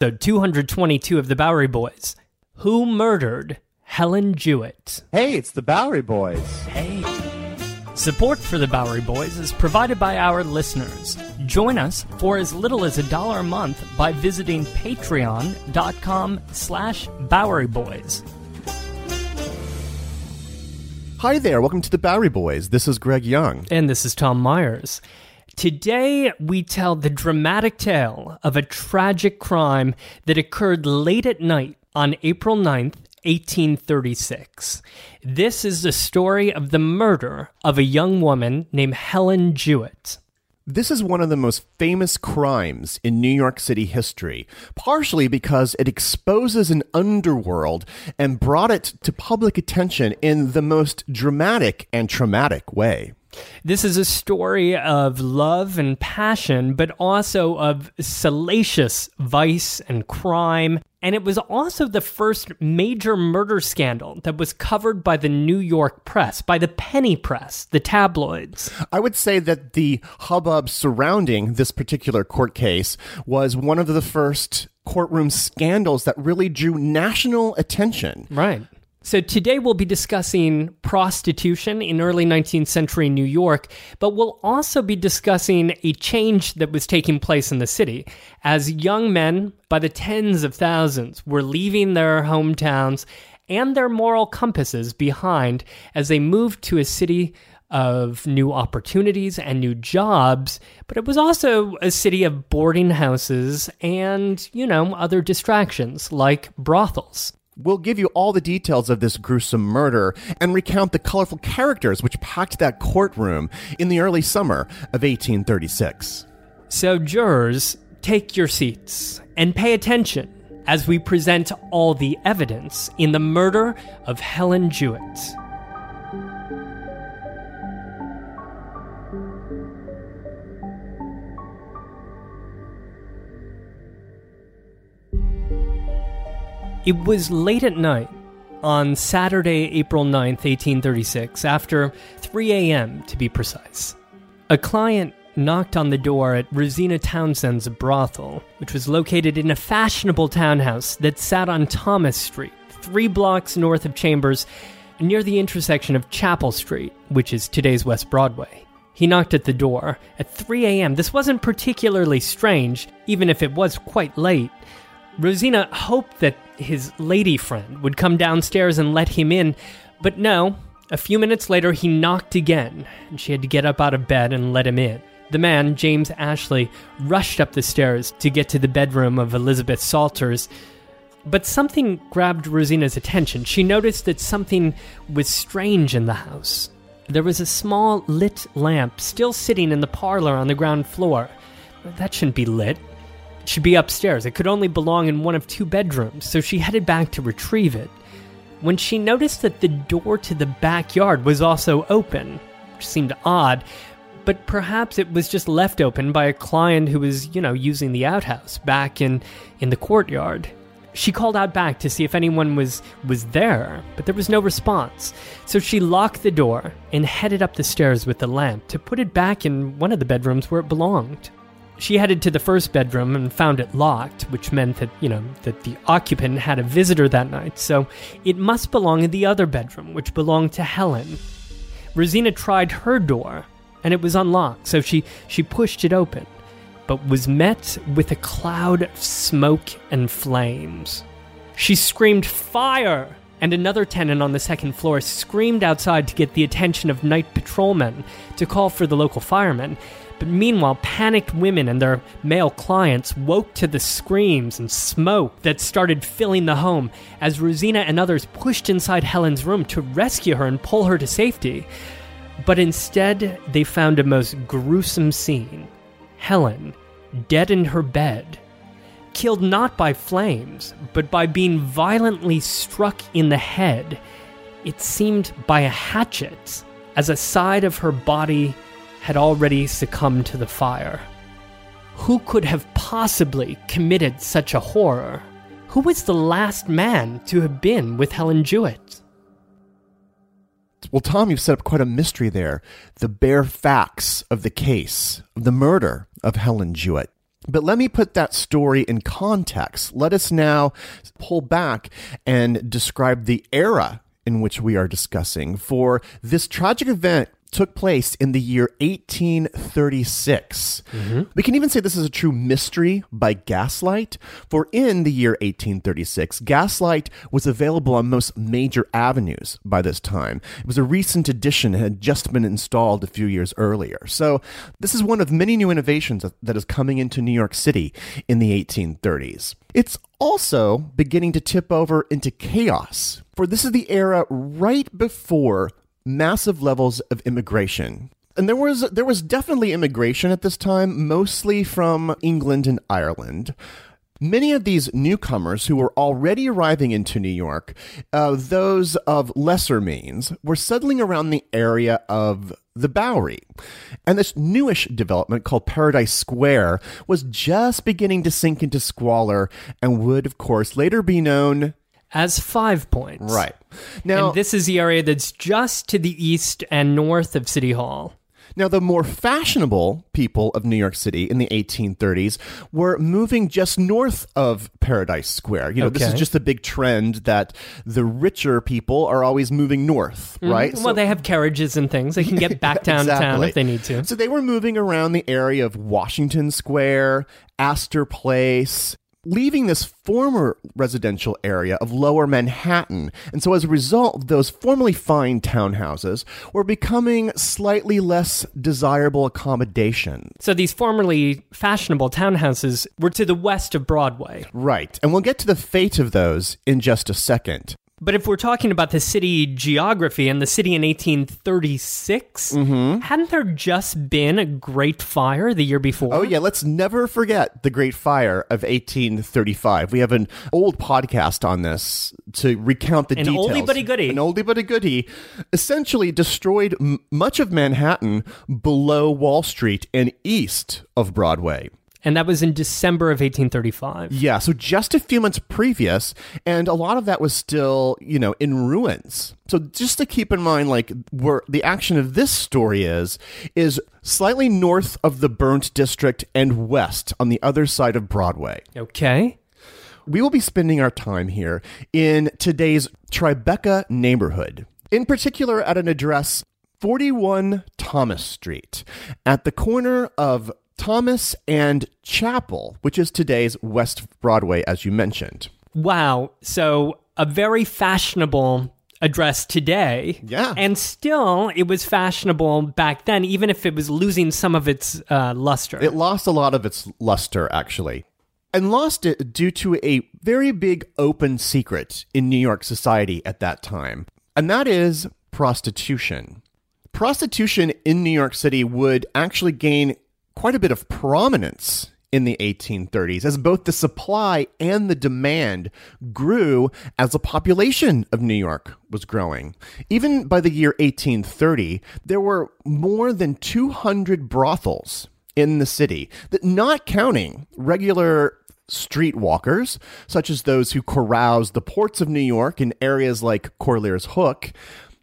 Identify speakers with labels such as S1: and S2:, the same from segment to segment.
S1: So 222 of the Bowery Boys. Who murdered Helen Jewett?
S2: Hey, it's the Bowery Boys.
S1: Hey. Support for the Bowery Boys is provided by our listeners. Join us for as little as a dollar a month by visiting patreon.com slash Bowery Boys.
S2: Hi there, welcome to the Bowery Boys. This is Greg Young.
S1: And this is Tom Myers. Today, we tell the dramatic tale of a tragic crime that occurred late at night on April 9th, 1836. This is the story of the murder of a young woman named Helen Jewett.
S2: This is one of the most famous crimes in New York City history, partially because it exposes an underworld and brought it to public attention in the most dramatic and traumatic way.
S1: This is a story of love and passion, but also of salacious vice and crime. And it was also the first major murder scandal that was covered by the New York press, by the penny press, the tabloids.
S2: I would say that the hubbub surrounding this particular court case was one of the first courtroom scandals that really drew national attention.
S1: Right. So today we'll be discussing prostitution in early 19th century New York, but we'll also be discussing a change that was taking place in the city as young men by the tens of thousands were leaving their hometowns and their moral compasses behind as they moved to a city of new opportunities and new jobs, but it was also a city of boarding houses and, you know, other distractions like brothels.
S2: We'll give you all the details of this gruesome murder and recount the colorful characters which packed that courtroom in the early summer of 1836.
S1: So, jurors, take your seats and pay attention as we present all the evidence in the murder of Helen Jewett. It was late at night on Saturday, April 9th, 1836, after 3 a.m. to be precise. A client knocked on the door at Rosina Townsend's brothel, which was located in a fashionable townhouse that sat on Thomas Street, three blocks north of Chambers, near the intersection of Chapel Street, which is today's West Broadway. He knocked at the door at 3 a.m. This wasn't particularly strange, even if it was quite late. Rosina hoped that his lady friend would come downstairs and let him in, but no. A few minutes later, he knocked again, and she had to get up out of bed and let him in. The man, James Ashley, rushed up the stairs to get to the bedroom of Elizabeth Salters, but something grabbed Rosina's attention. She noticed that something was strange in the house. There was a small lit lamp still sitting in the parlor on the ground floor. That shouldn't be lit should be upstairs. It could only belong in one of two bedrooms, so she headed back to retrieve it. When she noticed that the door to the backyard was also open, which seemed odd, but perhaps it was just left open by a client who was, you know, using the outhouse back in in the courtyard. She called out back to see if anyone was was there, but there was no response. So she locked the door and headed up the stairs with the lamp to put it back in one of the bedrooms where it belonged. She headed to the first bedroom and found it locked, which meant that, you know, that the occupant had a visitor that night, so it must belong in the other bedroom, which belonged to Helen. Rosina tried her door, and it was unlocked, so she, she pushed it open. but was met with a cloud of smoke and flames. She screamed, Fire! And another tenant on the second floor screamed outside to get the attention of night patrolmen to call for the local firemen. But meanwhile, panicked women and their male clients woke to the screams and smoke that started filling the home as Rosina and others pushed inside Helen's room to rescue her and pull her to safety. But instead, they found a most gruesome scene Helen, dead in her bed, killed not by flames, but by being violently struck in the head. It seemed by a hatchet, as a side of her body had already succumbed to the fire. Who could have possibly committed such a horror? Who was the last man to have been with Helen Jewett?
S2: Well, Tom, you've set up quite a mystery there. The bare facts of the case, of the murder of Helen Jewett. But let me put that story in context. Let us now pull back and describe the era in which we are discussing. For this tragic event took place in the year 1836. Mm-hmm. We can even say this is a true mystery by gaslight, for in the year 1836, gaslight was available on most major avenues by this time. It was a recent addition and had just been installed a few years earlier. So, this is one of many new innovations that is coming into New York City in the 1830s. It's also beginning to tip over into chaos, for this is the era right before massive levels of immigration. And there was there was definitely immigration at this time, mostly from England and Ireland. Many of these newcomers who were already arriving into New York, uh, those of lesser means, were settling around the area of the Bowery. And this newish development called Paradise Square was just beginning to sink into squalor and would, of course, later be known
S1: as Five Points.
S2: Right. Now,
S1: and this is the area that's just to the east and north of City Hall.
S2: Now, the more fashionable people of New York City in the 1830s were moving just north of Paradise Square. You know, okay. this is just a big trend that the richer people are always moving north, mm-hmm. right?
S1: Well, so, they have carriages and things. They can get back downtown exactly. if they need to.
S2: So they were moving around the area of Washington Square, Astor Place, leaving this former residential area of lower Manhattan. And so as a result, those formerly fine townhouses were becoming slightly less desirable accommodation.
S1: So these formerly fashionable townhouses were to the west of Broadway.
S2: Right. And we'll get to the fate of those in just a second.
S1: But if we're talking about the city geography and the city in 1836, mm-hmm. hadn't there just been a Great Fire the year before?
S2: Oh, yeah. Let's never forget the Great Fire of 1835. We have an old podcast on this to recount the
S1: an
S2: details.
S1: An oldie but a goodie.
S2: An oldie but a goodie essentially destroyed m- much of Manhattan below Wall Street and east of Broadway.
S1: And that was in December of 1835.
S2: Yeah, so just a few months previous, and a lot of that was still, you know, in ruins. So just to keep in mind, like where the action of this story is, is slightly north of the burnt district and west on the other side of Broadway.
S1: Okay.
S2: We will be spending our time here in today's Tribeca neighborhood. In particular, at an address 41 Thomas Street, at the corner of Thomas and Chapel, which is today's West Broadway, as you mentioned.
S1: Wow. So a very fashionable address today.
S2: Yeah.
S1: And still, it was fashionable back then, even if it was losing some of its uh, luster.
S2: It lost a lot of its luster, actually. And lost it due to a very big open secret in New York society at that time. And that is prostitution. Prostitution in New York City would actually gain quite a bit of prominence in the 1830s as both the supply and the demand grew as the population of New York was growing. Even by the year 1830, there were more than 200 brothels in the city, that not counting regular streetwalkers, such as those who caroused the ports of New York in areas like Corlear's Hook,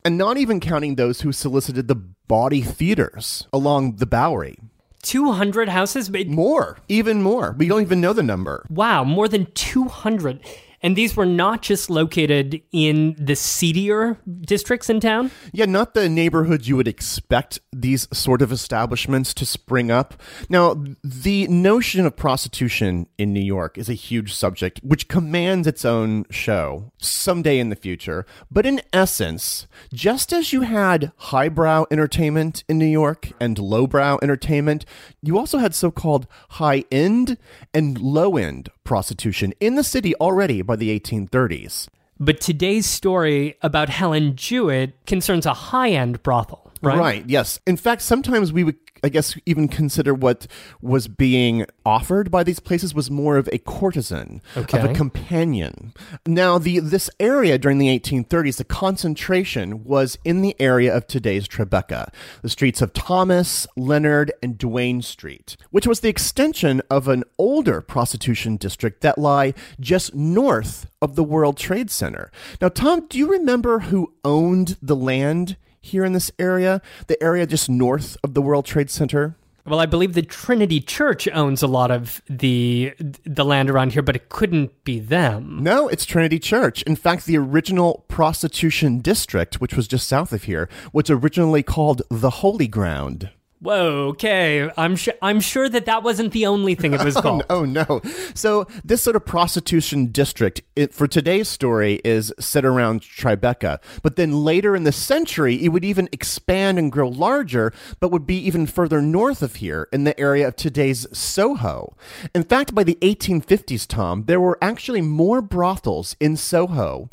S2: and not even counting those who solicited the bawdy theaters along the Bowery.
S1: 200 houses?
S2: More, even more. We don't even know the number.
S1: Wow, more than 200. And these were not just located in the seedier districts in town?
S2: Yeah, not the neighborhoods you would expect these sort of establishments to spring up. Now, the notion of prostitution in New York is a huge subject, which commands its own show someday in the future. But in essence, just as you had highbrow entertainment in New York and lowbrow entertainment, you also had so called high end and low end prostitution in the city already by the 1830s.
S1: But today's story about Helen Jewett concerns a high end brothel, right?
S2: Right, yes. In fact, sometimes we would I guess even consider what was being offered by these places was more of a courtesan,
S1: Okay.
S2: of a companion. Now, the this area during the 1830s, the concentration was in the area of today's Tribeca, the streets of Thomas, Leonard, and Duane Street, which was the extension of an older prostitution district that lie just north of the World Trade Center. Now, Tom, do you remember who owned the land here in this area, the area just north of the World Trade Center?
S1: Well, I believe the Trinity Church owns a lot of the the land around here, but it couldn't be them.
S2: No, it's Trinity Church. In fact, the original prostitution district, which was just south of here, was originally called the Holy Ground.
S1: Whoa, okay. I'm sure I'm sure that that wasn't the only thing it was oh, called.
S2: Oh no! So this sort of prostitution district, it, for today's story, is set around Tribeca. But then later in the century, it would even expand and grow larger, but would be even further north of here in the area of today's Soho. In fact, by the 1850s, Tom, there were actually more brothels in Soho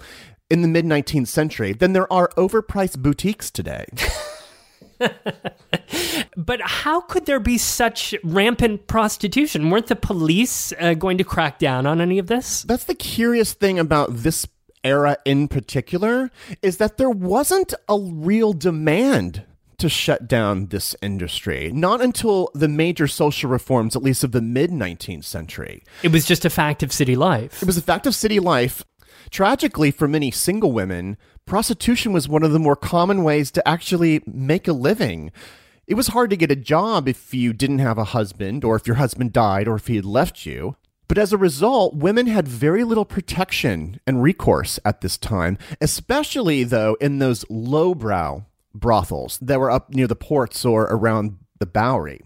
S2: in the mid 19th century than there are overpriced boutiques today.
S1: But how could there be such rampant prostitution? Weren't the police uh, going to crack down on any of this?
S2: That's the curious thing about this era in particular is that there wasn't a real demand to shut down this industry. Not until the major social reforms, at least of the mid 19th century.
S1: It was just a fact of city life.
S2: It was a fact of city life. Tragically, for many single women, prostitution was one of the more common ways to actually make a living. It was hard to get a job if you didn't have a husband, or if your husband died, or if he had left you. But as a result, women had very little protection and recourse at this time, especially, though, in those lowbrow brothels that were up near the ports or around the Bowery.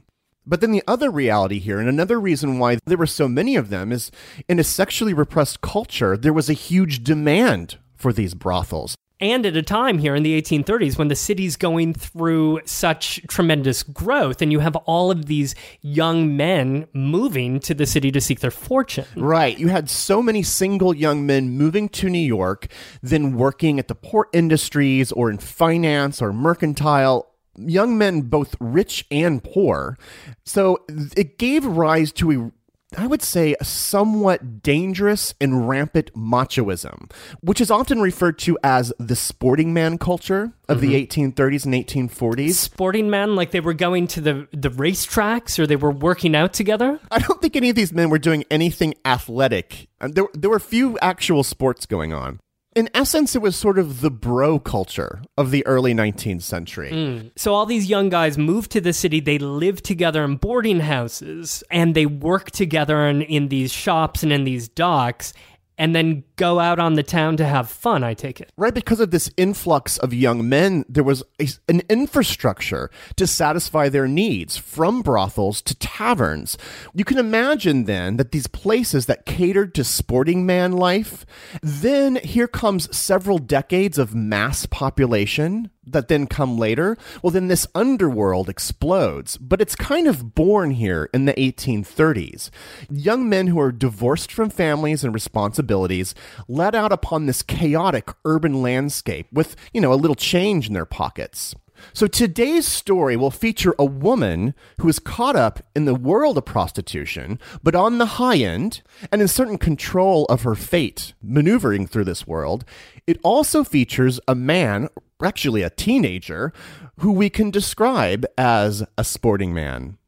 S2: But then the other reality here, and another reason why there were so many of them, is in a sexually repressed culture, there was a huge demand for these brothels.
S1: And at a time here in the 1830s when the city's going through such tremendous growth, and you have all of these young men moving to the city to seek their fortune.
S2: Right. You had so many single young men moving to New York, then working at the port industries or in finance or mercantile. Young men, both rich and poor. So it gave rise to a I would say, a somewhat dangerous and rampant machoism, which is often referred to as the sporting man culture of the 1830s and 1840s.
S1: Sporting men, like they were going to the, the racetracks or they were working out together.
S2: I don't think any of these men were doing anything athletic. Uh, There, there were few actual sports going on. In essence, it was sort of the bro culture of the early 19th century. Mm.
S1: So all these young guys move to the city, they live together in boarding houses, and they work together in, in these shops and in these docks, and then go out on the town to have fun, I take it.
S2: Right, because of this influx of young men, there was a, an infrastructure to satisfy their needs from brothels to taverns. You can imagine then that these places that catered to sporting man life, then here comes several decades of mass population that then come later. Well, then this underworld explodes, but it's kind of born here in the 1830s. Young men who are divorced from families and responsibilities let out upon this chaotic urban landscape with, you know, a little change in their pockets. So today's story will feature a woman who is caught up in the world of prostitution, but on the high end and in certain control of her fate, maneuvering through this world. It also features a man, actually a teenager, who we can describe as a sporting man.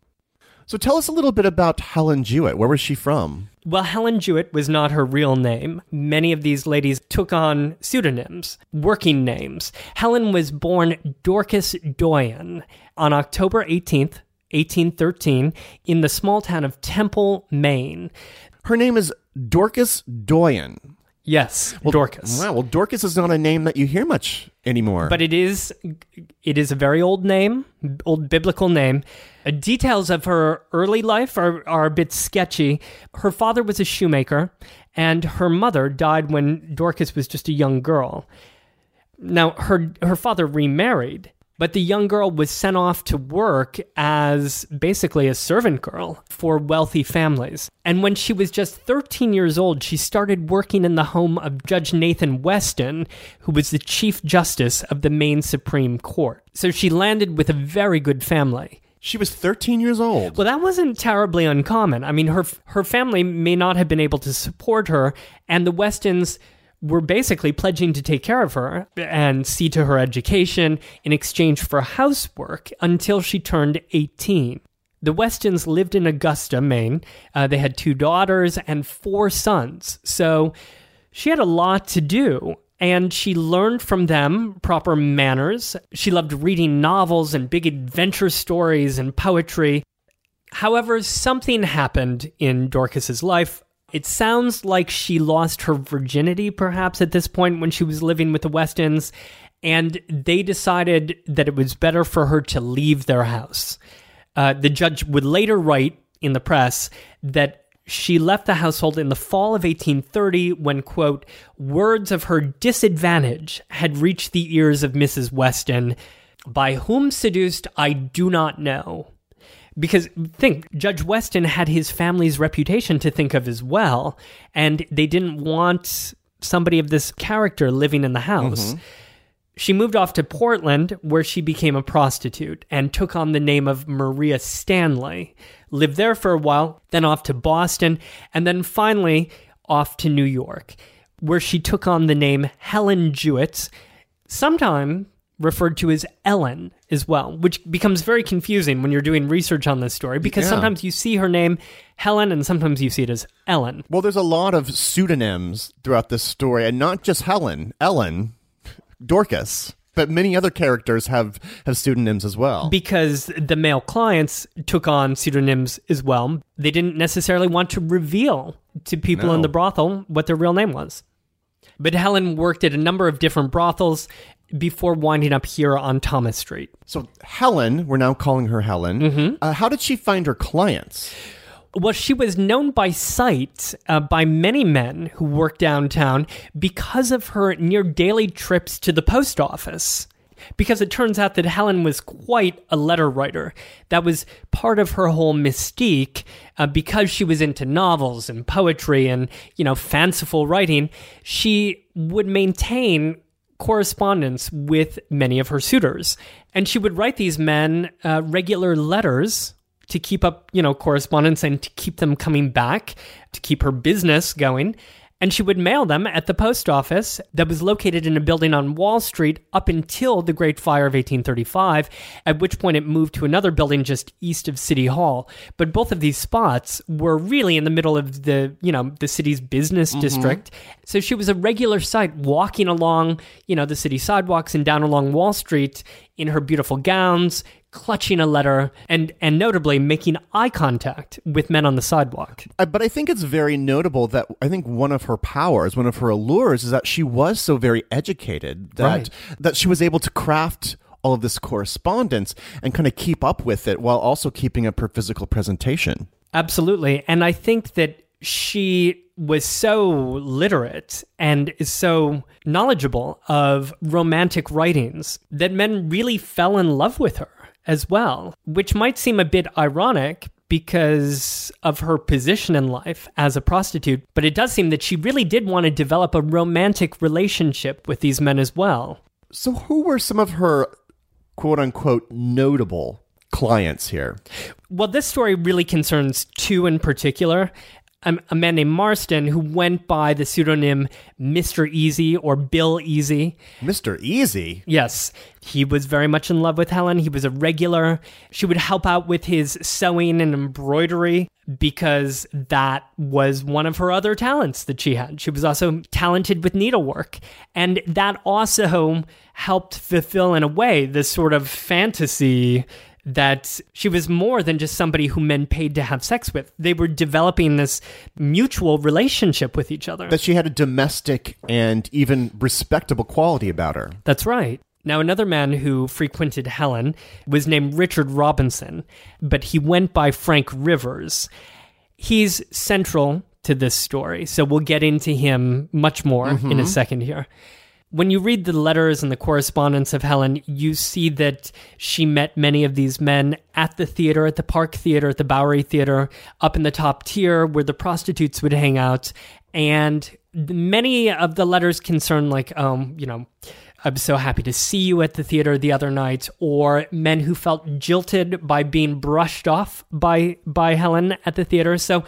S2: So tell us a little bit about Helen Jewett. Where was she from?
S1: Well, Helen Jewett was not her real name. Many of these ladies took on pseudonyms, working names. Helen was born Dorcas Doyen on October 18th, 1813, in the small town of Temple, Maine.
S2: Her name is Dorcas Doyen.
S1: Yes, Dorcas.
S2: Wow, well, Dorcas is not a name that you hear much anymore.
S1: But it is it is a very old name, old biblical name. Uh, details of her early life are, are a bit sketchy. Her father was a shoemaker, and her mother died when Dorcas was just a young girl. Now her her father remarried, but the young girl was sent off to work as basically a servant girl for wealthy families. And when she was just 13 years old, she started working in the home of Judge Nathan Weston, who was the Chief Justice of the Maine Supreme Court. So she landed with a very good family.
S2: she was 13 years old.
S1: Well, that wasn't terribly uncommon. I mean, her her family may not have been able to support her, and the Westons were basically pledging to take care of her and see to her education in exchange for housework until she turned 18. The Westons lived in Augusta, Maine. Uh, they had two daughters and four sons. So she had a lot to do. And she learned from them proper manners. She loved reading novels and big adventure stories and poetry. However, something happened in Dorcas's life. It sounds like she lost her virginity perhaps at this point when she was living with the Westons, and they decided that it was better for her to leave their house. Uh, the judge would later write in the press that she left the household in the fall of 1830 when, quote, words of her disadvantage had reached the ears of Mrs. Weston. By whom seduced, I do not know. Because think, Judge Weston had his family's reputation to think of as well, and they didn't want somebody of this character living in the house. Mm-hmm. She moved off to Portland, where she became a prostitute and took on the name of Maria Stanley. Lived there for a while, then off to Boston, and then finally off to New York, where she took on the name Helen Jewett, sometime referred to as Ellen as well, which becomes very confusing when you're doing research on this story because
S2: Yeah.
S1: sometimes you see her name Helen and sometimes you see it as Ellen.
S2: well, there's a lot of pseudonyms throughout this story, and not just Helen, Ellen, Dorcas, but many other characters have have pseudonyms as well.
S1: because the male clients took on pseudonyms as well. They didn't necessarily want to reveal to people in the brothel what their real name was. But Helen worked at a number of different brothels before winding up here on Thomas Street.
S2: so Helen, we're now calling her Helen.
S1: Mm-hmm.
S2: Uh, how did she find her clients?
S1: Well, she was known by sight uh, by many men who worked downtown because of her near daily trips to the post office. Because it turns out that Helen was quite a letter writer. That was part of her whole mystique. Uh, because she was into novels and poetry and, you know, fanciful writing, she would maintain correspondence with many of her suitors. And she would write these men uh, regular letters to keep up, you know, correspondence and to keep them coming back, to keep her business going. And she would mail them at the post office that was located in a building on Wall Street up until the Great Fire of 1835, at which point it moved to another building just east of City Hall. But both of these spots were really in the middle of the, you know, the city's business mm-hmm. district. So she was a regular sight walking along, you know, the city sidewalks and down along Wall Street in her beautiful gowns, clutching a letter and and notably making eye contact with men on the sidewalk.
S2: But I think it's very notable that I think one of her powers, one of her allures, is that she was so very educated that
S1: Right.
S2: that she was able to craft all of this correspondence and kind of keep up with it while also keeping up her physical presentation.
S1: Absolutely. And I think that she was so literate and is so knowledgeable of romantic writings that men really fell in love with her as well, which might seem a bit ironic because of her position in life as a prostitute, but it does seem that she really did want to develop a romantic relationship with these men as well.
S2: So, who were some of her quote unquote notable clients here?
S1: Well, this story really concerns two in particular. A man named Marston who went by the pseudonym Mr. Easy or Bill Easy.
S2: Mr. Easy.
S1: Yes, he was very much in love with Helen. He was a regular. She would help out with his sewing and embroidery because that was one of her other talents that she had. She was also talented with needlework. And that also helped fulfill, in a way, this sort of fantasy that she was more than just somebody who men paid to have sex with. They were developing this mutual relationship with each other.
S2: That she had a domestic and even respectable quality about her.
S1: That's right. Now, another man who frequented Helen was named Richard Robinson, but he went by Frank Rivers. He's central to this story, so we'll get into him much more in a mm-hmm. second here. When you read the letters and the correspondence of Helen, you see that she met many of these men at the theater, at the Park Theater, at the Bowery Theater, up in the top tier where the prostitutes would hang out. And many of the letters concern, like, um, you know, I'm so happy to see you at the theater the other night, or men who felt jilted by being brushed off by by Helen at the theater. So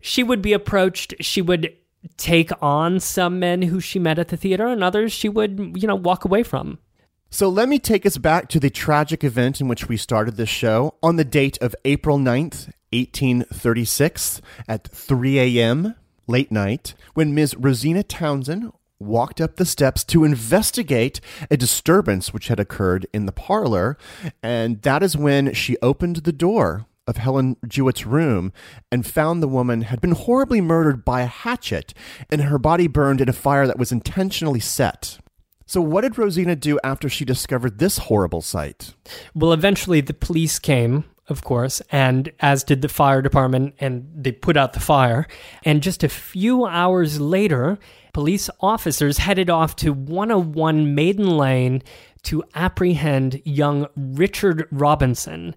S1: she would be approached. She would take on some men who she met at the theater, and others she would, you know, walk away from.
S2: So let me take us back to the tragic event in which we started this show on the date of April 9th, 1836, at 3 a.m., late night, when Ms. Rosina Townsend walked up the steps to investigate a disturbance which had occurred in the parlor. And that is when she opened the door of Helen Jewett's room and found the woman had been horribly murdered by a hatchet and her body burned in a fire that was intentionally set. So, what did Rosina do after she discovered this horrible sight?
S1: Well, eventually the police came, of course, and as did the fire department, and they put out the fire. And just a few hours later, police officers headed off to 101 Maiden Lane to apprehend young Richard Robinson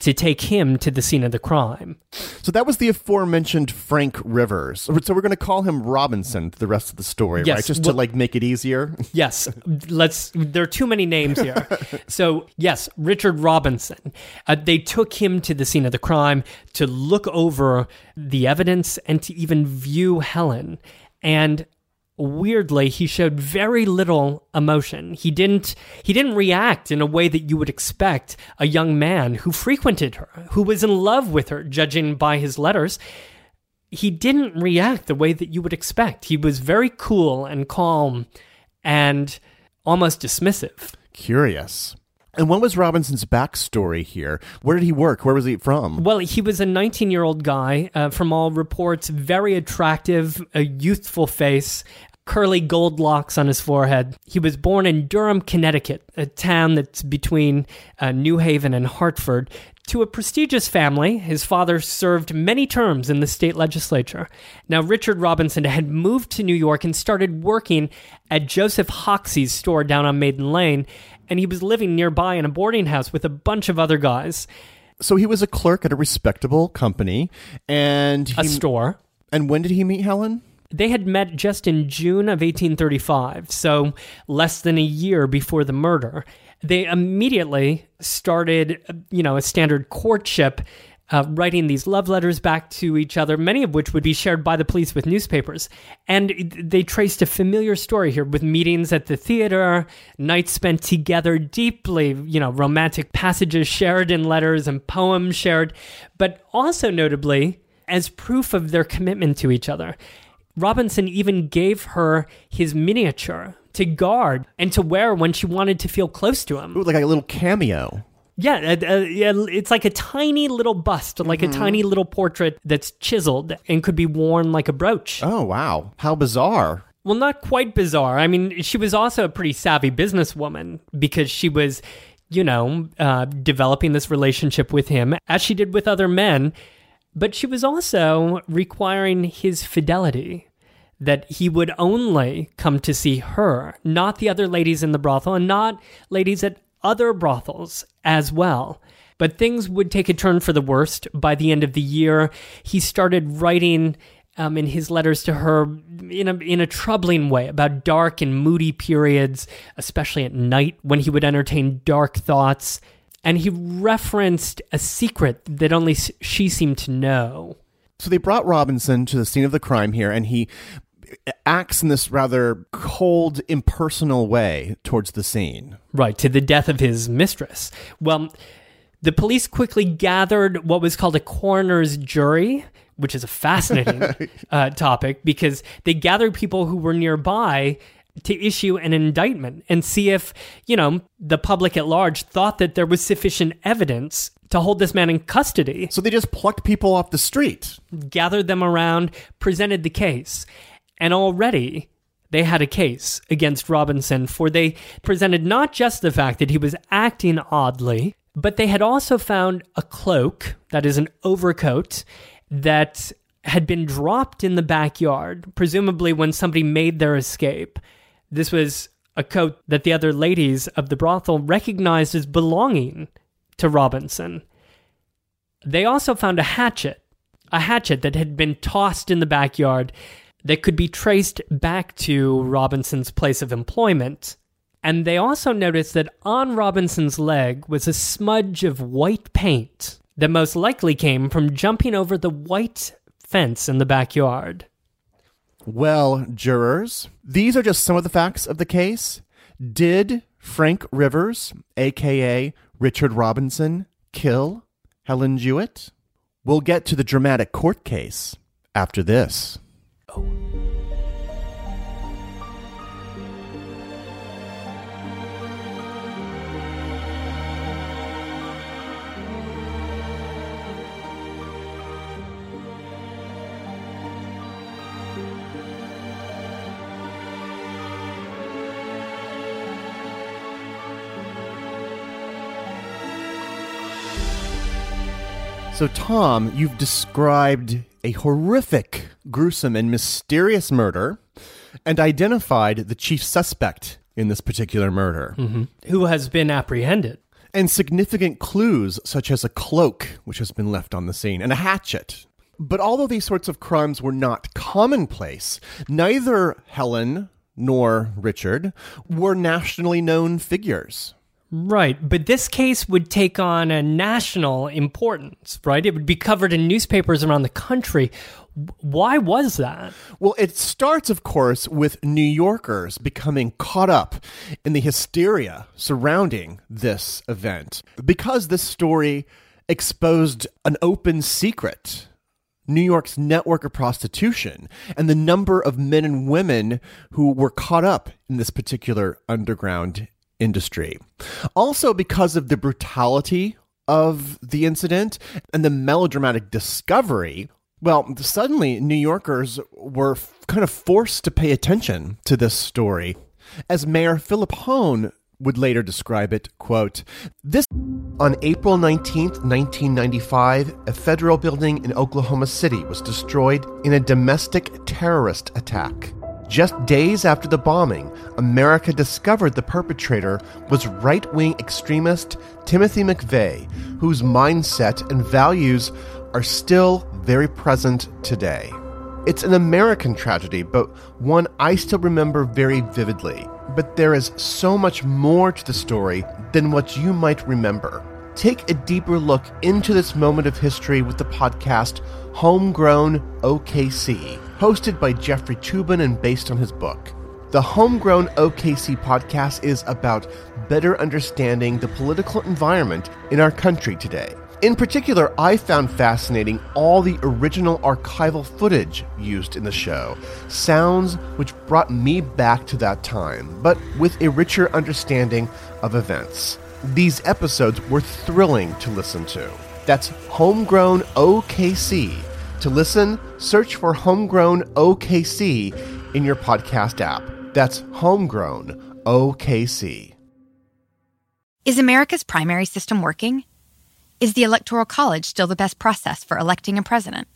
S1: to take him to the scene of the crime.
S2: So, that was the aforementioned Frank Rivers. So, we're going to call him Robinson the rest of the story,
S1: Yes,
S2: right? Just
S1: well-
S2: to like make it easier.
S1: Yes, let's. There are too many names here. So, yes, Richard Robinson. Uh, they took him to the scene of the crime to look over the evidence and to even view Helen. And weirdly, he showed very little emotion. He didn't. He didn't react in a way that you would expect a young man who frequented her, who was in love with her, judging by his letters he didn't react the way that you would expect. He was very cool and calm and almost dismissive.
S2: Curious. And what was Robinson's backstory here? Where did he work? Where was he from?
S1: Well, he was a 19 year old guy, uh, from all reports, very attractive, a youthful face. Curly gold locks on his forehead. He was born in Durham, Connecticut, a town that's between uh, New Haven and Hartford, to a prestigious family. His father served many terms in the state legislature. Now, Richard Robinson had moved to New York and started working at Joseph Hoxie's store down on Maiden Lane, and he was living nearby in a boarding house with a bunch of other guys.
S2: So he was a clerk at a respectable company, and
S1: A store.
S2: And when did he meet Helen?
S1: They had met just in June of 1835, so less than a year before the murder. They immediately started, uh, you know, a standard courtship, uh, writing these love letters back to each other, many of which would be shared by the police with newspapers. And they traced a familiar story here with meetings at the theater, nights spent together, deeply, you know, romantic passages shared in letters and poems shared, but also notably, as proof of their commitment to each other. Robinson even gave her his miniature to guard and to wear when she wanted to feel close to him.
S2: Ooh, like a little cameo.
S1: Yeah, uh, uh, yeah, it's like a tiny little bust, like a tiny little portrait that's chiseled and could be worn like a brooch.
S2: Oh, wow. How bizarre.
S1: Well, not quite bizarre. I mean, she was also a pretty savvy businesswoman because she was, you know, uh, developing this relationship with him as she did with other men. But she was also requiring his fidelity, that he would only come to see her, not the other ladies in the brothel, and not ladies at other brothels as well. But things would take a turn for the worst. By the end of the year, he started writing um, in his letters to her in a, in a troubling way about dark and moody periods, especially at night when he would entertain dark thoughts. And he referenced a secret that only she seemed to know.
S2: So they brought Robinson to the scene of the crime here, and he acts in this rather cold, impersonal way towards the scene.
S1: Right, to the death of his mistress. Well, the police quickly gathered what was called a coroner's jury, which is a fascinating uh, topic because they gathered people who were nearby to issue an indictment and see if, you know, the public at large thought that there was sufficient evidence to hold this man in custody.
S2: So they just plucked people off the street.
S1: Gathered them around, presented the case. And already they had a case against Robinson, for they presented not just the fact that he was acting oddly, but they had also found a cloak, that is, an overcoat, that had been dropped in the backyard, presumably when somebody made their escape. This was a coat that the other ladies of the brothel recognized as belonging to Robinson. They also found a hatchet, a hatchet that had been tossed in the backyard that could be traced back to Robinson's place of employment. And they also noticed that on Robinson's leg was a smudge of white paint that most likely came from jumping over the white fence in the backyard.
S2: Well, jurors, these are just some of the facts of the case. Did Frank Rivers, aka Richard Robinson, kill Helen Jewett? We'll get to the dramatic court case after this. So, Tom, you've described a horrific, gruesome, and mysterious murder and identified the chief suspect in this particular murder.
S1: Mm-hmm. Who has been apprehended.
S2: And significant clues, such as a cloak, which has been left on the scene, and a hatchet. But although these sorts of crimes were not commonplace, neither Helen nor Richard were nationally known figures.
S1: Right, but this case would take on a national importance, right? It would be covered in newspapers around the country. Why was that?
S2: Well, it starts, of course, with New Yorkers becoming caught up in the hysteria surrounding this event. Because this story exposed an open secret New York's network of prostitution and the number of men and women who were caught up in this particular underground industry. Also, because of the brutality of the incident and the melodramatic discovery, well, suddenly New Yorkers were f- kind of forced to pay attention to this story. As Mayor Philip Hone would later describe it, quote, this on April 19th, 1995, a federal building in Oklahoma City was destroyed in a domestic terrorist attack. Just days after the bombing, America discovered the perpetrator was right wing extremist Timothy McVeigh, whose mindset and values are still very present today. It's an American tragedy, but one I still remember very vividly. But there is so much more to the story than what you might remember. Take a deeper look into this moment of history with the podcast Homegrown OKC hosted by Jeffrey Toobin and based on his book. The Homegrown OKC podcast is about better understanding the political environment in our country today. In particular, I found fascinating all the original archival footage used in the show, sounds which brought me back to that time, but with a richer understanding of events. These episodes were thrilling to listen to. That's Homegrown OKC to listen, search for Homegrown OKC in your podcast app. That's Homegrown OKC.
S3: Is America's primary system working? Is the Electoral College still the best process for electing a president?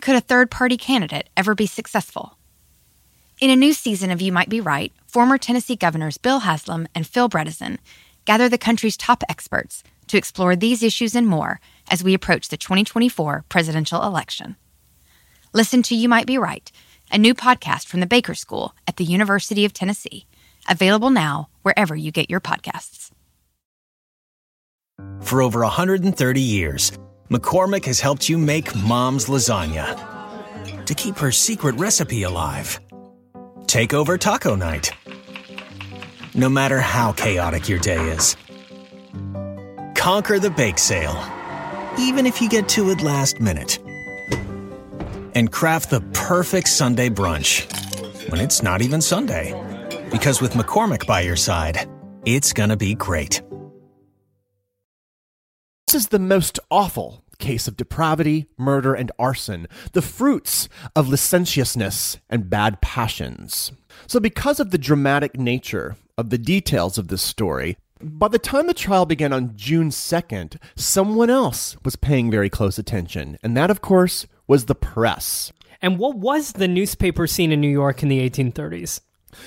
S3: Could a third party candidate ever be successful? In a new season of You Might Be Right, former Tennessee governors Bill Haslam and Phil Bredesen gather the country's top experts to explore these issues and more as we approach the 2024 presidential election. Listen to You Might Be Right, a new podcast from the Baker School at the University of Tennessee, available now wherever you get your podcasts.
S4: For over 130 years, McCormick has helped you make mom's lasagna to keep her secret recipe alive. Take over taco night. No matter how chaotic your day is, conquer the bake sale, even if you get to it last minute. And craft the perfect Sunday brunch when it's not even Sunday. Because with McCormick by your side, it's gonna be great.
S2: This is the most awful case of depravity, murder, and arson, the fruits of licentiousness and bad passions. So, because of the dramatic nature of the details of this story, by the time the trial began on June 2nd, someone else was paying very close attention, and that, of course, was the press.
S1: And what was the newspaper scene in New York in the 1830s?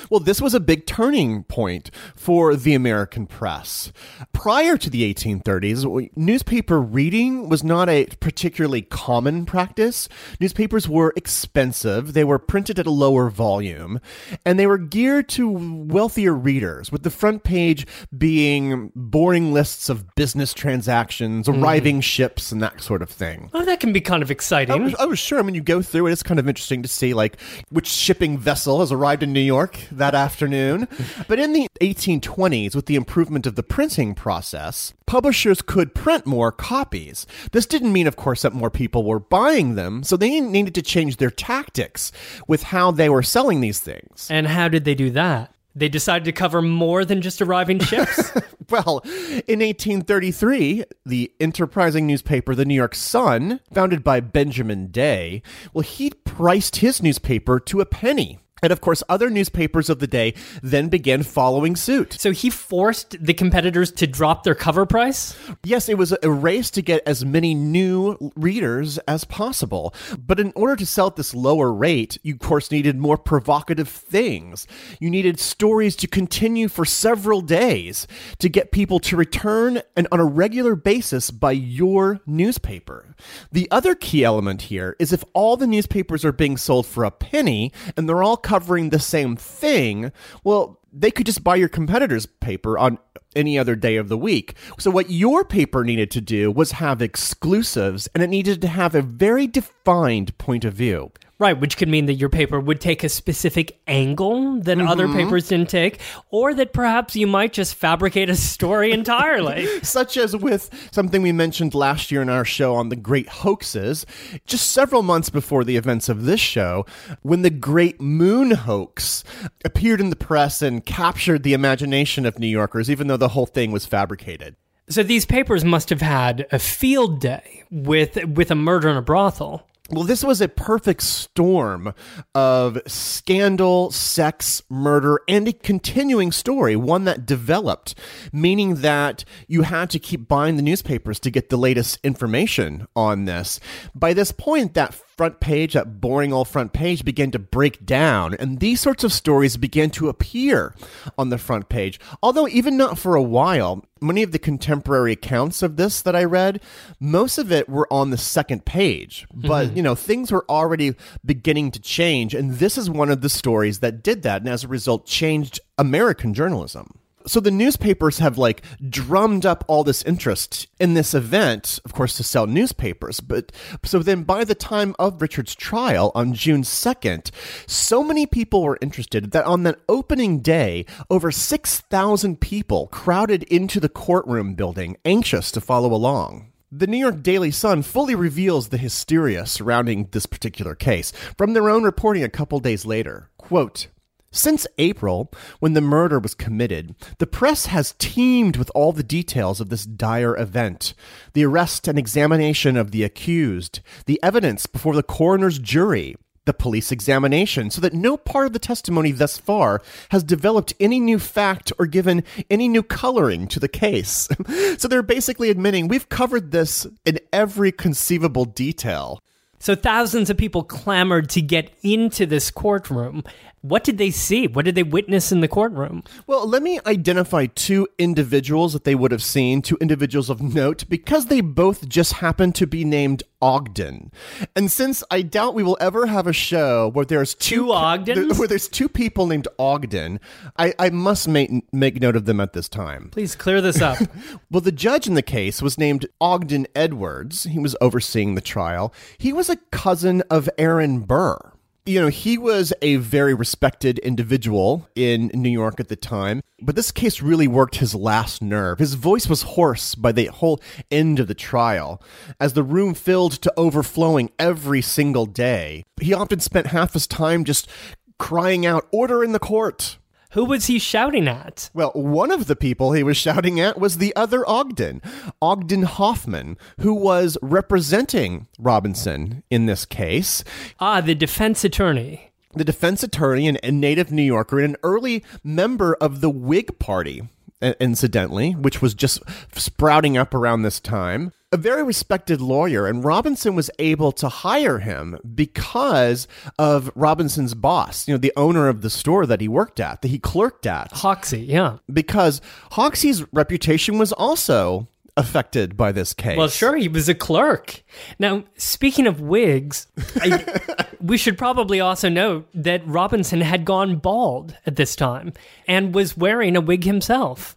S2: Well, this was a big turning point for the American press. Prior to the 1830s, newspaper reading was not a particularly common practice. Newspapers were expensive, they were printed at a lower volume, and they were geared to wealthier readers, with the front page being boring lists of business transactions, mm. arriving ships, and that sort of thing.
S1: Oh, that can be kind of exciting.
S2: I was, sure. I mean, you go through it, it's kind of interesting to see, like, which shipping vessel has arrived in New York that afternoon. But in the 1820s, with the improvement of the printing process, publishers could print more copies. This didn't mean, of course, that more people were buying them, so they needed to change their tactics with how they were selling these things.
S1: And how did they do that? They decided to cover more than just arriving ships?
S2: well, in 1833, the enterprising newspaper, the New York Sun, founded by Benjamin Day, well, he priced his newspaper to a penny. And of course, other newspapers of the day then began following suit.
S1: So he forced the competitors to drop their cover price?
S2: Yes, it was a race to get as many new readers as possible. But in order to sell at this lower rate, you, of course, needed more provocative things. You needed stories to continue for several days to get people to return and on a regular basis by your newspaper. The other key element here is if all the newspapers are being sold for a penny and they're all covering the same thing, well, they could just buy your competitor's paper on any other day of the week. So, what your paper needed to do was have exclusives and it needed to have a very defined point of view.
S1: Right, which could mean that your paper would take a specific angle that mm-hmm. other papers didn't take, or that perhaps you might just fabricate a story entirely.
S2: Such as with something we mentioned last year in our show on the great hoaxes, just several months before the events of this show, when the great moon hoax appeared in the press and captured the imagination of New Yorkers, even though the whole thing was fabricated.
S1: So these papers must have had a field day with with a murder in a brothel.
S2: Well, this was a perfect storm of scandal, sex, murder, and a continuing story, one that developed, meaning that you had to keep buying the newspapers to get the latest information on this. By this point, that front page, that boring old front page, began to break down, and these sorts of stories began to appear on the front page. Although, even not for a while, many of the contemporary accounts of this that I read, most of it were on the second page. But, mm-hmm. you know, things were already beginning to change, and this is one of the stories that did that, and as a result, changed American journalism so the newspapers have like drummed up all this interest in this event, of course, to sell newspapers. But so then by the time of Richard's trial on June 2nd, so many people were interested that on that opening day, over 6,000 people crowded into the courtroom building, anxious to follow along. The New York Daily Sun fully reveals the hysteria surrounding this particular case from their own reporting a couple days later. Quote, since April, when the murder was committed, the press has teemed with all the details of this dire event the arrest and examination of the accused, the evidence before the coroner's jury, the police examination, so that no part of the testimony thus far has developed any new fact or given any new coloring to the case. so they're basically admitting we've covered this in every conceivable detail.
S1: So thousands of people clamored to get into this courtroom. What did they see? What did they witness in the courtroom?
S2: Well, let me identify two individuals that they would have seen, two individuals of note, because they both just happen to be named Ogden. And since I doubt we will ever have a show where there's two,
S1: two Ogdens,
S2: where there's two people named Ogden, I, I must make make note of them at this time.
S1: Please clear this up.
S2: well, the judge in the case was named Ogden Edwards. He was overseeing the trial. He was a cousin of Aaron Burr you know, he was a very respected individual in New York at the time, but this case really worked his last nerve. His voice was hoarse by the whole end of the trial. As the room filled to overflowing every single day, he often spent half his time just crying out, Order in the court!
S1: Who was he shouting at?
S2: Well, one of the people he was shouting at was the other Ogden, Ogden Hoffman, who was representing Robinson in this case.
S1: Ah, the defense attorney.
S2: The defense attorney and a native New Yorker and an early member of the Whig Party, incidentally, which was just sprouting up around this time a very respected lawyer, and Robinson was able to hire him because of Robinson's boss, you know, the owner of the store that he worked at, that he clerked at.
S1: Hoxie, yeah.
S2: Because Hoxie's reputation was also affected by this case.
S1: Well, sure, he was a clerk. Now, speaking of wigs, I, we should probably also note that Robinson had gone bald at this time and was wearing a wig himself.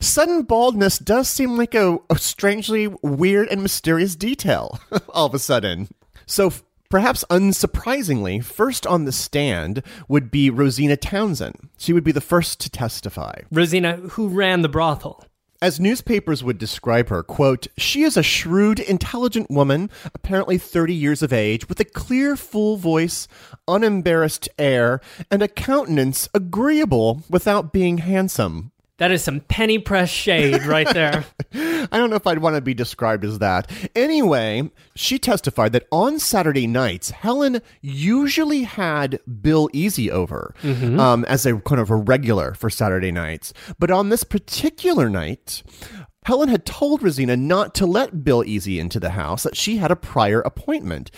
S2: Sudden baldness does seem like a, a strangely weird and mysterious detail all of a sudden. So, perhaps unsurprisingly, first on the stand would be Rosina Townsend. She would be the first to testify.
S1: Rosina, who ran the brothel.
S2: As newspapers would describe her, quote, she is a shrewd, intelligent woman, apparently 30 years of age, with a clear, full voice, unembarrassed air, and a countenance agreeable without being handsome.
S1: That is some penny press shade right there.
S2: I don't know if I'd want to be described as that. Anyway, she testified that on Saturday nights, Helen usually had Bill Easy over mm-hmm. um, as a kind of a regular for Saturday nights. But on this particular night, Helen had told Rosina not to let Bill Easy into the house, that she had a prior appointment.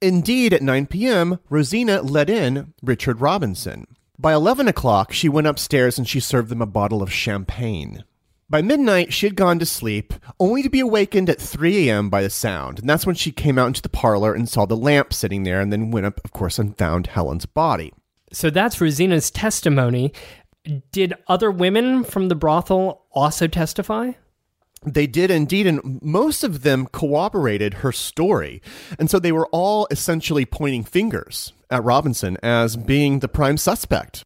S2: Indeed, at 9 p.m., Rosina let in Richard Robinson. By 11 o'clock, she went upstairs and she served them a bottle of champagne. By midnight, she had gone to sleep, only to be awakened at 3 a.m. by the sound. And that's when she came out into the parlor and saw the lamp sitting there, and then went up, of course, and found Helen's body.
S1: So that's Rosina's testimony. Did other women from the brothel also testify?
S2: They did indeed, and most of them corroborated her story. And so they were all essentially pointing fingers at Robinson as being the prime suspect.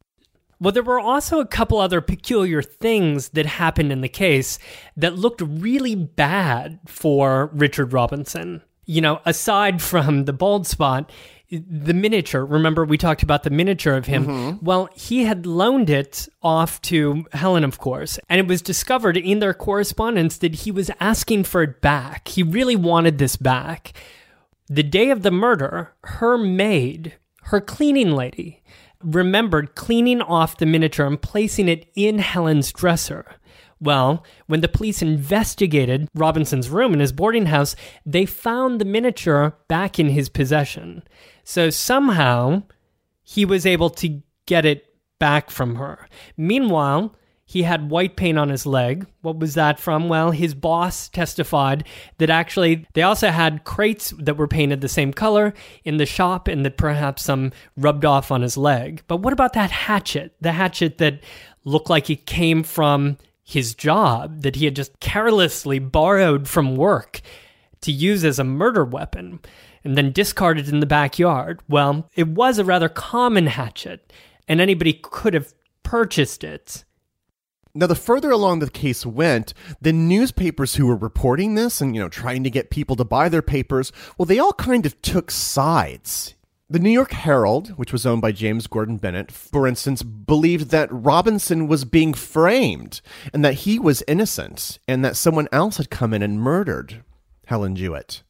S1: Well, there were also a couple other peculiar things that happened in the case that looked really bad for Richard Robinson. You know, aside from the bald spot, the miniature. Remember, we talked about the miniature of him. Mm-hmm. Well, he had loaned it off to Helen, of course, and it was discovered in their correspondence that he was asking for it back. He really wanted this back. The day of the murder, her maid, her cleaning lady, remembered cleaning off the miniature and placing it in Helen's dresser. Well, when the police investigated Robinson's room in his boarding house, they found the miniature back in his possession. So somehow he was able to get it back from her. Meanwhile, he had white paint on his leg. What was that from? Well, his boss testified that actually they also had crates that were painted the same color in the shop and that perhaps some rubbed off on his leg. But what about that hatchet? The hatchet that looked like it came from his job, that he had just carelessly borrowed from work to use as a murder weapon and then discarded in the backyard. Well, it was a rather common hatchet, and anybody could have purchased it.
S2: Now, the further along the case went, the newspapers who were reporting this and, you know, trying to get people to buy their papers, well, they all kind of took sides. The New York Herald, which was owned by James Gordon Bennett, for instance, believed that Robinson was being framed and that he was innocent and that someone else had come in and murdered Helen Jewett.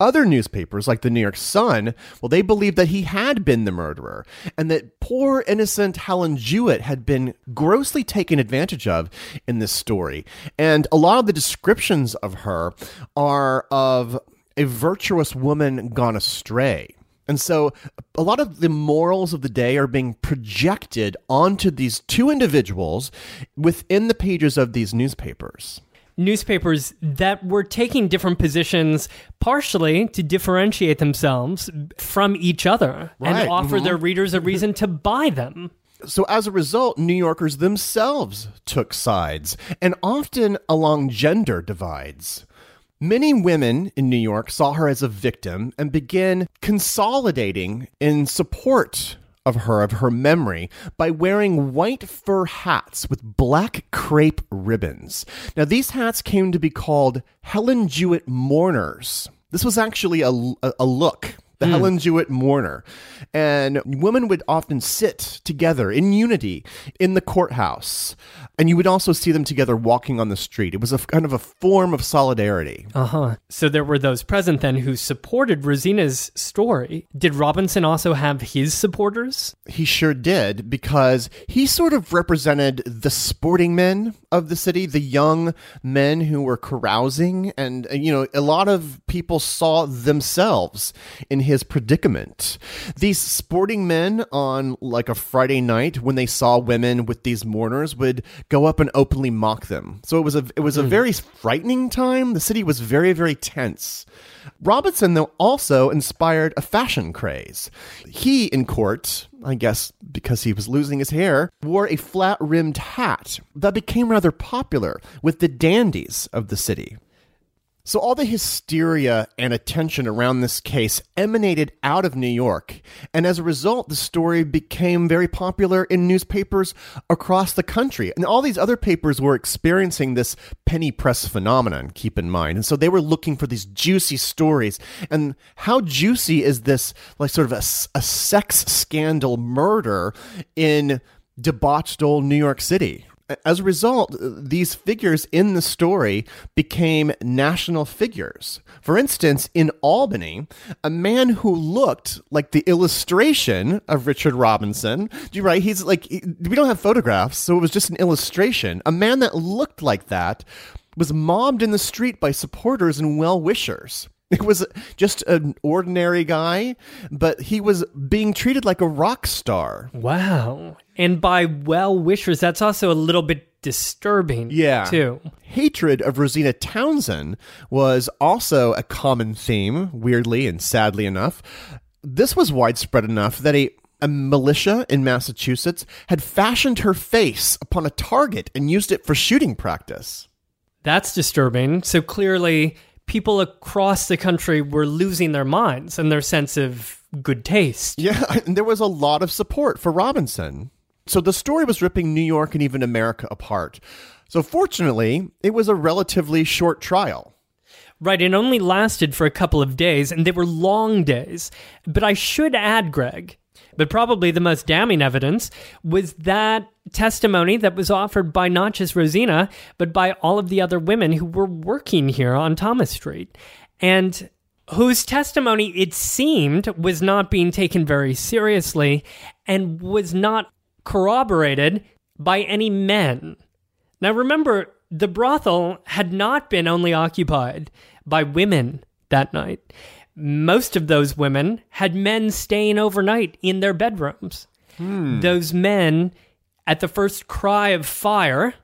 S2: Other newspapers, like the New York Sun, well, they believed that he had been the murderer and that poor innocent Helen Jewett had been grossly taken advantage of in this story. And a lot of the descriptions of her are of a virtuous woman gone astray. And so a lot of the morals of the day are being projected onto these two individuals within the pages of these newspapers
S1: newspapers that were taking different positions partially to differentiate themselves from each other right. and offer mm-hmm. their readers a reason to buy them.
S2: So, as a result, New Yorkers themselves took sides, and often along gender divides. Many women in New York saw her as a victim and began consolidating in support of her, of her memory, by wearing white fur hats with black crepe ribbons. Now, these hats came to be called Helen Jewett mourners. This was actually a, a, a look the hmm. Helen Jewett mourner. And women would often sit together in unity in the courthouse. And you would also see them together walking on the street. It was a kind of a form of solidarity.
S1: Uh huh. So there were those present then who supported Rosina's story. Did Robinson also have his supporters?
S2: He sure did, because he sort of represented the sporting men of the city, the young men who were carousing. And, uh, you know, a lot of people saw themselves in his predicament. These sporting men on like a Friday night, when they saw women with these mourners, would go up and openly mock them. So it was a it was a hmm. very frightening time. The city was very very tense. Robinson, though, also inspired a fashion craze. He, in court, I guess because he was losing his hair, wore a flat rimmed hat that became rather popular with the dandies of the city. So, all the hysteria and attention around this case emanated out of New York, and as a result, the story became very popular in newspapers across the country. And all these other papers were experiencing this penny press phenomenon, keep in mind. And so they were looking for these juicy stories. And how juicy is this, like, sort of a, a sex scandal murder in debauched old New York City? As a result, these figures in the story became national figures. For instance, in Albany, a man who looked like the illustration of Richard Robinson, you right? He's like, we don't have photographs, so it was just an illustration. A man that looked like that was mobbed in the street by supporters and well wishers. It was just an ordinary guy, but he was being treated like a rock star.
S1: Wow. And by well wishers, that's also a little bit disturbing.
S2: Yeah.
S1: Too.
S2: Hatred of Rosina Townsend was also a common theme, weirdly and sadly enough. This was widespread enough that a a militia in Massachusetts had fashioned her face upon a target and used it for shooting practice.
S1: That's disturbing. So clearly, people across the country were losing their minds and their sense of good taste.
S2: Yeah, and there was a lot of support for Robinson. So the story was ripping New York and even America apart. So fortunately, it was a relatively short trial.
S1: Right, it only lasted for a couple of days, and they were long days. But I should add, Greg, but probably the most damning evidence was that testimony that was offered by not just Rosina, but by all of the other women who were working here on Thomas Street. And whose testimony, it seemed, was not being taken very seriously and was not corroborated by any men. Now remember, the brothel had not been only occupied by women that night most of those women had men staying overnight in their bedrooms. Hmm. Those men, at the first cry of fire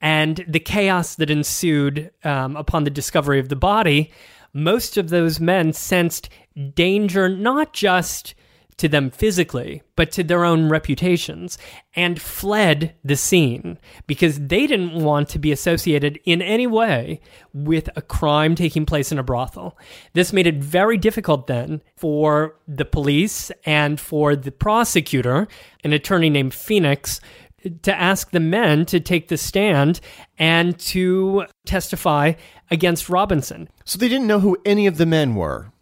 S1: and the chaos that ensued um, upon the discovery of the body, most of those men sensed danger not just to them physically, but to their own reputations, and fled the scene because they didn't want to be associated in any way with a crime taking place in a brothel. This made it very difficult then for the police and for the prosecutor, an attorney named Phoenix, to ask the men to take the stand and to testify against Robinson.
S2: So they didn't know who any of the men were.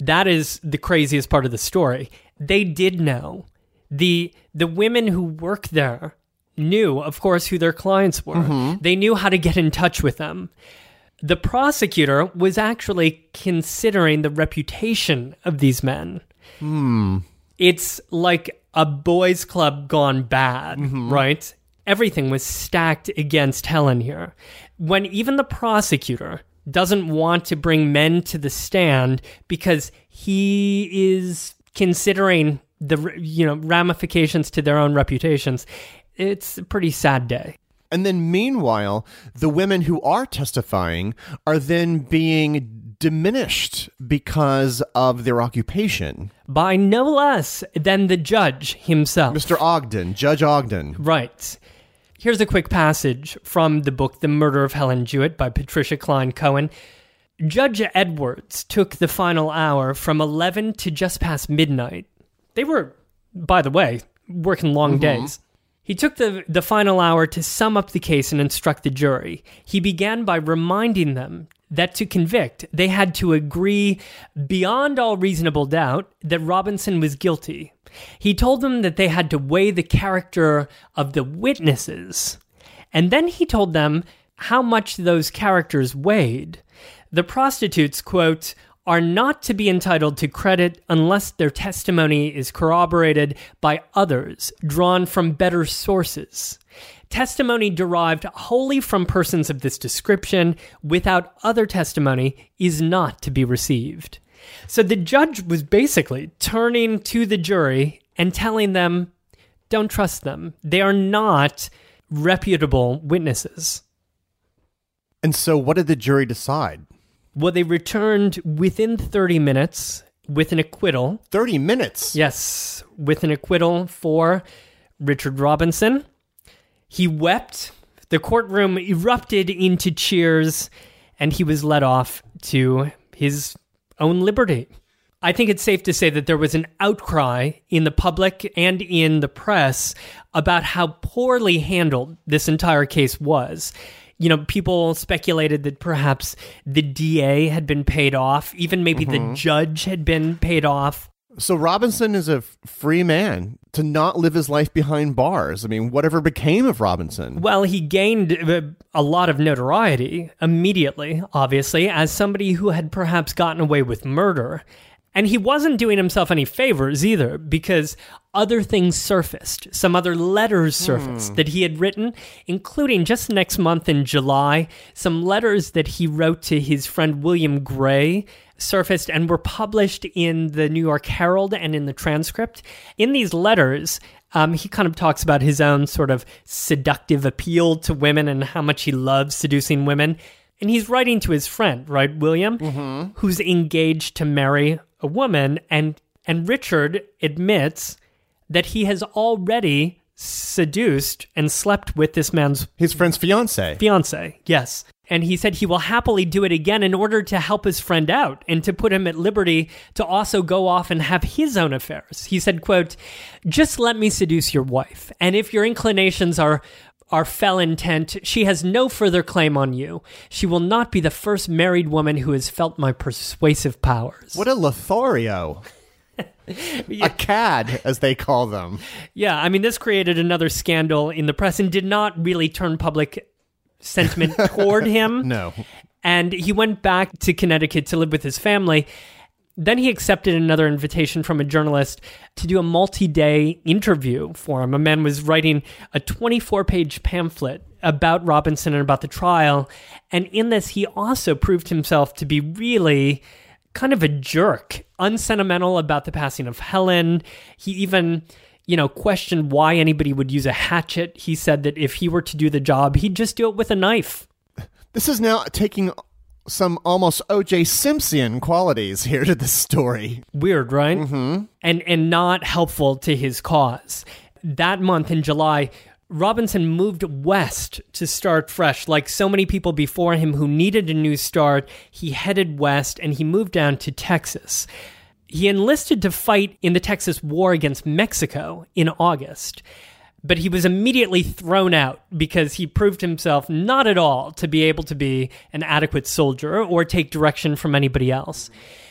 S1: That is the craziest part of the story. They did know. The the women who work there knew, of course, who their clients were. Mm-hmm. They knew how to get in touch with them. The prosecutor was actually considering the reputation of these men.
S2: Hmm.
S1: It's like a boys' club gone bad, mm-hmm. right? Everything was stacked against Helen here. When even the prosecutor doesn't want to bring men to the stand because he is considering the you know ramifications to their own reputations. It's a pretty sad day.
S2: And then meanwhile the women who are testifying are then being diminished because of their occupation.
S1: By no less than the judge himself.
S2: Mr ogden judge ogden.
S1: Right Here's a quick passage from the book The Murder of Helen Jewett by Patricia Cline Cohen. Judge Edwards took the final hour from 11 to just past midnight. They were, by the way, working long mm-hmm. days. He took the, the final hour to sum up the case and instruct the jury. He began by reminding them that to convict, they had to agree beyond all reasonable doubt that Robinson was guilty. He told them that they had to weigh the character of the witnesses. And then he told them how much those characters weighed. The prostitutes, quote, are not to be entitled to credit unless their testimony is corroborated by others drawn from better sources. Testimony derived wholly from persons of this description without other testimony is not to be received. So the judge was basically turning to the jury and telling them, don't trust them. They are not reputable witnesses.
S2: And so, what did the jury decide?
S1: Well, they returned within 30 minutes with an acquittal.
S2: 30 minutes?
S1: Yes, with an acquittal for Richard Robinson. He wept. The courtroom erupted into cheers, and he was led off to his own liberty. I think it's safe to say that there was an outcry in the public and in the press about how poorly handled this entire case was you know, people speculated that perhaps the DA had been paid off, even maybe mm-hmm. the judge had been paid off.
S2: So Robinson is a free man to not live his life behind bars. I mean, whatever became of Robinson?
S1: Well, he gained uh, a lot of notoriety immediately, obviously, as somebody who had perhaps gotten away with murder. And he wasn't doing himself any favors either, because other things surfaced. Some other letters surfaced hmm. that he had written, including just next month in July, some letters that he wrote to his friend William Gray surfaced and were published in the New York Herald and in the transcript. In these letters, um, he kind of talks about his own sort of seductive appeal to women and how much he loves seducing women. And he's writing to his friend, right, William, mm-hmm. who's engaged to marry a woman, and and Richard admits that he has already seduced and slept with this man's
S2: his friend's fiance.
S1: Fiance, yes. And he said he will happily do it again in order to help his friend out and to put him at liberty to also go off and have his own affairs. He said, quote, just let me seduce your wife. And if your inclinations are are fell intent, she has no further claim on you. She will not be the first married woman who has felt my persuasive powers.
S2: What a Lothario. yeah. A cad, as they call them.
S1: Yeah, I mean, this created another scandal in the press and did not really turn public sentiment toward him.
S2: no.
S1: And he went back to Connecticut to live with his family. Then he accepted another invitation from a journalist to do a multi day interview for him. A man was writing a 24 page pamphlet about Robinson and about the trial. And in this, he also proved himself to be really kind of a jerk, unsentimental about the passing of Helen. He even you know, questioned why anybody would use a hatchet. He said that if he were to do the job, he'd just do it with a knife.
S2: This is now taking some almost O.J. Simpson qualities here to this story.
S1: Weird, right?
S2: Mm-hmm.
S1: And and not helpful to his cause. That month in July, Robinson moved west to start fresh. Like so many people before him who needed a new start, he headed west and he moved down to Texas. He enlisted to fight in the Texas War against Mexico in August but he was immediately thrown out because he proved himself not at all to be able to be an adequate soldier or take direction from anybody else.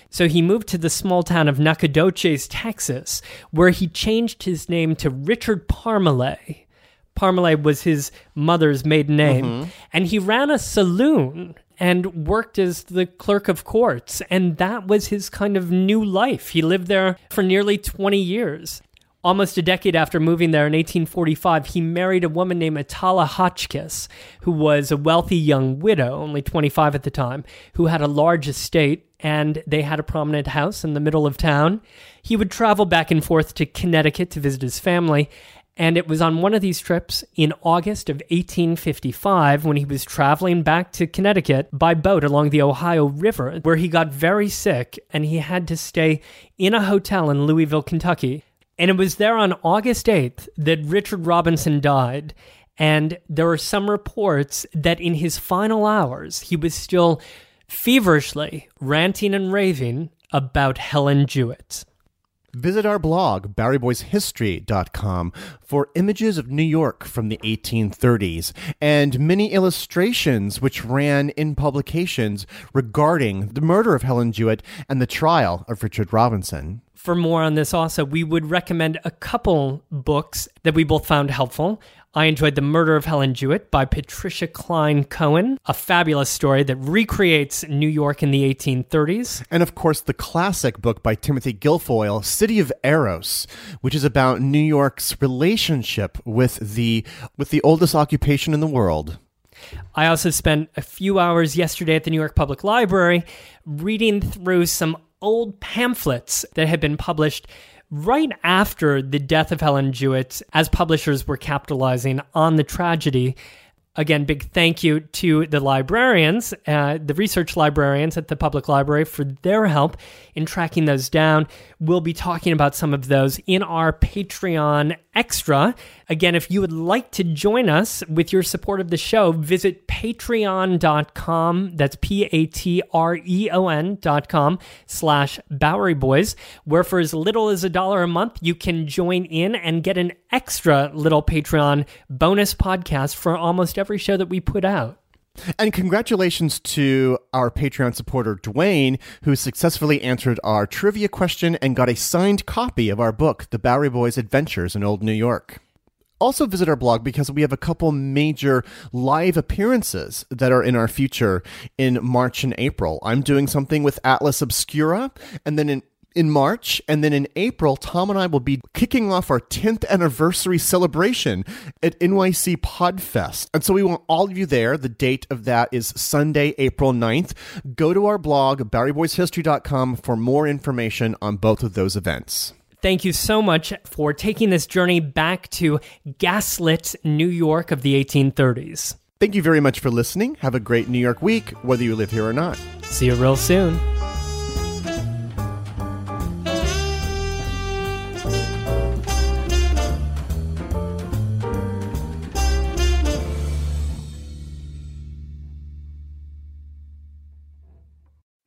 S1: So he moved to the small town of Nacogdoches, Texas, where he changed his name to Richard Parmalee. Parmalee was his mother's maiden name, mm-hmm. and he ran a saloon and worked as the clerk of courts. And that was his kind of new life. He lived there for nearly 20 years. Almost a decade after moving there in 1845, he married a woman named Atala Hotchkiss, who was a wealthy young widow, only 25 at the time, who had a large estate and they had a prominent house in the middle of town. He would travel back and forth to Connecticut to visit his family, and it was on one of these trips in August of 1855 when he was traveling back to Connecticut by boat along the Ohio River where he got very sick and he had to stay in a hotel in Louisville, Kentucky and it was there on August 8th that Richard Robinson died. And there are some reports that in his final hours, he was still feverishly ranting and raving about Helen Jewett.
S2: Visit our blog, boweryboyshistory.com, for images of New York from the 1830s and many illustrations which ran in publications regarding the murder of Helen Jewett and the trial of Richard Robinson.
S1: For more on this, also, we would recommend a couple books that we both found helpful. I enjoyed The Murder of Helen Jewett by Patricia Cline Cohen, a fabulous story that recreates New York in the 1830s.
S2: And of course, the classic book by Timothy Gilfoyle, City of Eros, which is about New York's relationship with the with the oldest occupation in the world.
S1: I also spent a few hours yesterday at the New York Public Library reading through some old pamphlets that had been published right after the death of Helen Jewett, as publishers were capitalizing on the tragedy. Again, big thank you to the librarians, uh, the research librarians at the public library for their help in tracking those down. We'll be talking about some of those in our Patreon extra. Again, if you would like to join us with your support of the show, visit patreon.com. That's P A T R E O N.com slash Bowery Boys, where for as little as a dollar a month, you can join in and get an extra little Patreon bonus podcast for almost every show that we put out.
S2: And congratulations to our Patreon supporter, Dwayne, who successfully answered our trivia question and got a signed copy of our book, The Bowery Boys Adventures in Old New York. Also, visit our blog because we have a couple major live appearances that are in our future in March and April. I'm doing something with Atlas Obscura, and then in in March, and then in April, Tom and I will be kicking off our 10th anniversary celebration at NYC Podfest. And so we want all of you there. The date of that is Sunday, April 9th. Go to our blog, BoweryBoysHistory.com, for more information on both of those events.
S1: Thank you so much for taking this journey back to gaslit New York of the 1830s.
S2: Thank you very much for listening. Have a great New York week, whether you live here or not.
S1: See you real soon.